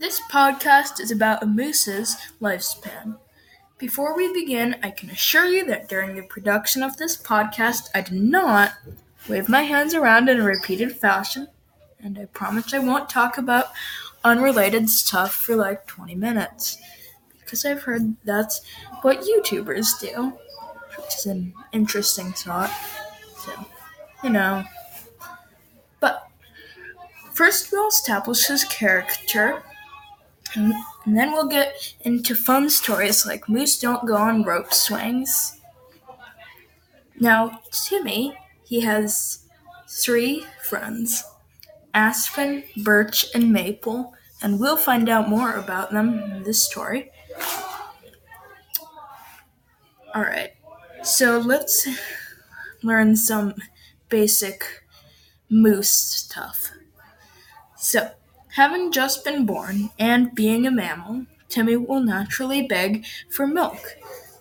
This podcast is about a moose's lifespan. Before we begin, I can assure you that during the production of this podcast, I did not wave my hands around in a repeated fashion, and I promise I won't talk about unrelated stuff for like 20 minutes, because I've heard that's what YouTubers do, which is an interesting thought. So, you know. But first, we'll establish his character and, and then we'll get into fun stories like Moose Don't Go on Rope Swings. Now, Timmy, he has three friends Aspen, Birch, and Maple, and we'll find out more about them in this story. Alright, so let's learn some basic moose stuff. So, Having just been born, and being a mammal, Timmy will naturally beg for milk.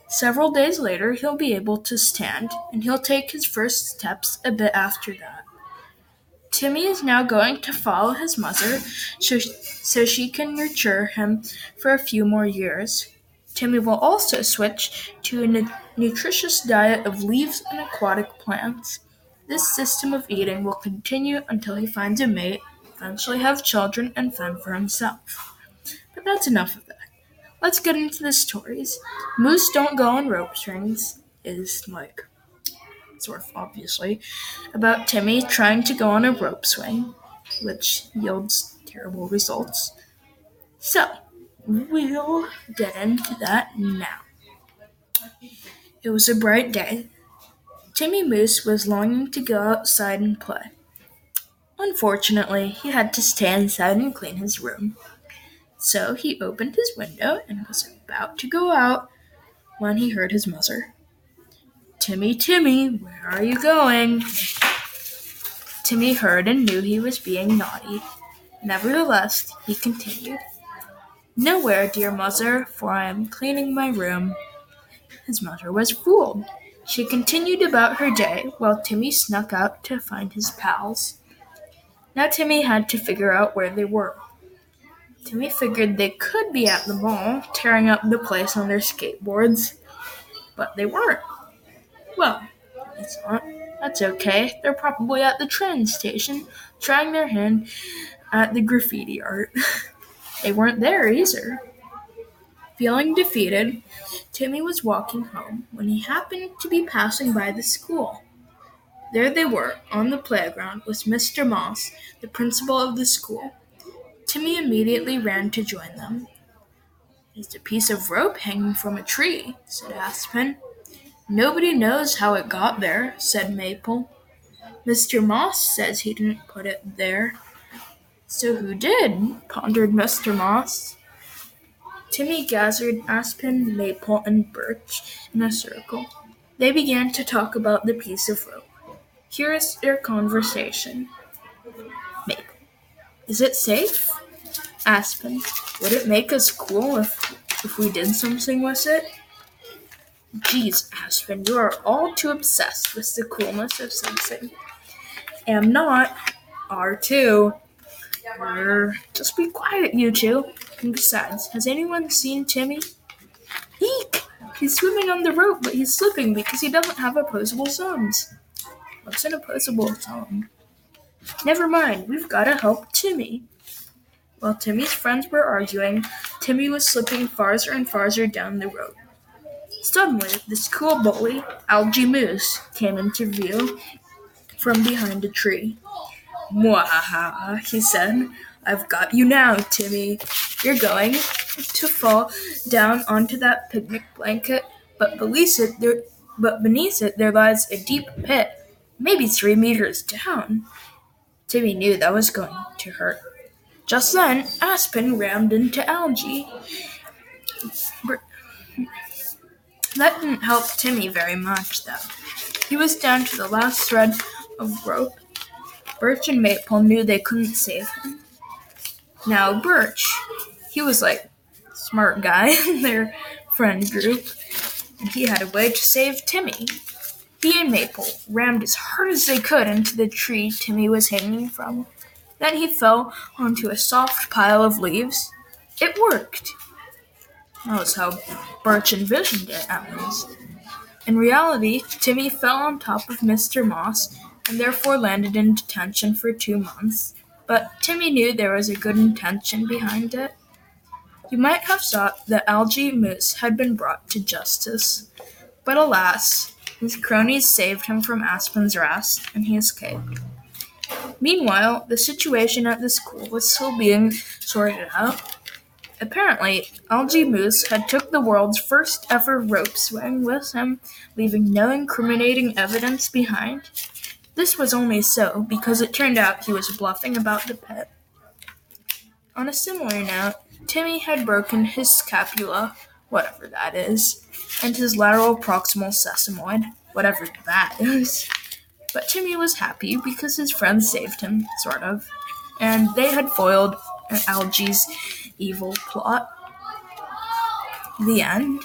Several days later, he'll be able to stand, and he'll take his first steps a bit after that. Timmy is now going to follow his mother so, so she can nurture him for a few more years. Timmy will also switch to a nu- nutritious diet of leaves and aquatic plants. This system of eating will continue until he finds a mate eventually have children and fend for himself. But that's enough of that. Let's get into the stories. Moose Don't Go on Rope Swings is like, sort of obviously, about Timmy trying to go on a rope swing, which yields terrible results. So, we'll get into that now. It was a bright day. Timmy Moose was longing to go outside and play. Unfortunately, he had to stay inside and clean his room. So he opened his window and was about to go out when he heard his mother. Timmy, Timmy, where are you going? Timmy heard and knew he was being naughty. Nevertheless, he continued, Nowhere, dear mother, for I am cleaning my room. His mother was fooled. She continued about her day while Timmy snuck out to find his pals. Now Timmy had to figure out where they were. Timmy figured they could be at the mall, tearing up the place on their skateboards, but they weren't. Well, he thought, that's okay. They're probably at the train station, trying their hand at the graffiti art. they weren't there either. Feeling defeated, Timmy was walking home when he happened to be passing by the school. There they were, on the playground, with Mr. Moss, the principal of the school. Timmy immediately ran to join them. It's a piece of rope hanging from a tree, said Aspen. Nobody knows how it got there, said Maple. Mr. Moss says he didn't put it there. So who did? pondered Mr. Moss. Timmy gathered Aspen, Maple, and Birch in a circle. They began to talk about the piece of rope. Here is their conversation. Maple. Is it safe? Aspen. Would it make us cool if, if we did something with it? Geez, Aspen, you are all too obsessed with the coolness of something. Am not. Are too. Just be quiet, you two. And besides, has anyone seen Timmy? Eek! He's swimming on the rope, but he's slipping because he doesn't have opposable thumbs. What's an opposable thumb? Never mind, we've got to help Timmy. While Timmy's friends were arguing, Timmy was slipping farther and farther down the road. Suddenly, the school bully, Algie Moose, came into view from behind a tree. Mwahaha, he said. I've got you now, Timmy. You're going to fall down onto that picnic blanket, but beneath it there, but beneath it there lies a deep pit, maybe three meters down. Timmy knew that was going to hurt. Just then, Aspen rammed into Algie. That didn't help Timmy very much, though. He was down to the last thread of rope. Birch and Maple knew they couldn't save him. Now, Birch, he was like smart guy in their friend group, and he had a way to save Timmy. He and Maple rammed as hard as they could into the tree Timmy was hanging from. Then he fell onto a soft pile of leaves. It worked. That was how Birch envisioned it, at least. In reality, Timmy fell on top of Mr. Moss and therefore landed in detention for two months. But Timmy knew there was a good intention behind it. You might have thought that Algae Moose had been brought to justice, but alas, his cronies saved him from Aspen's wrath, and he escaped. Meanwhile, the situation at the school was still being sorted out. Apparently, Algae Moose had took the world's first ever rope swing with him, leaving no incriminating evidence behind. This was only so because it turned out he was bluffing about the pet. On a similar note, Timmy had broken his scapula, whatever that is, and his lateral proximal sesamoid, whatever that is. But Timmy was happy because his friends saved him, sort of, and they had foiled Algae's evil plot. The end.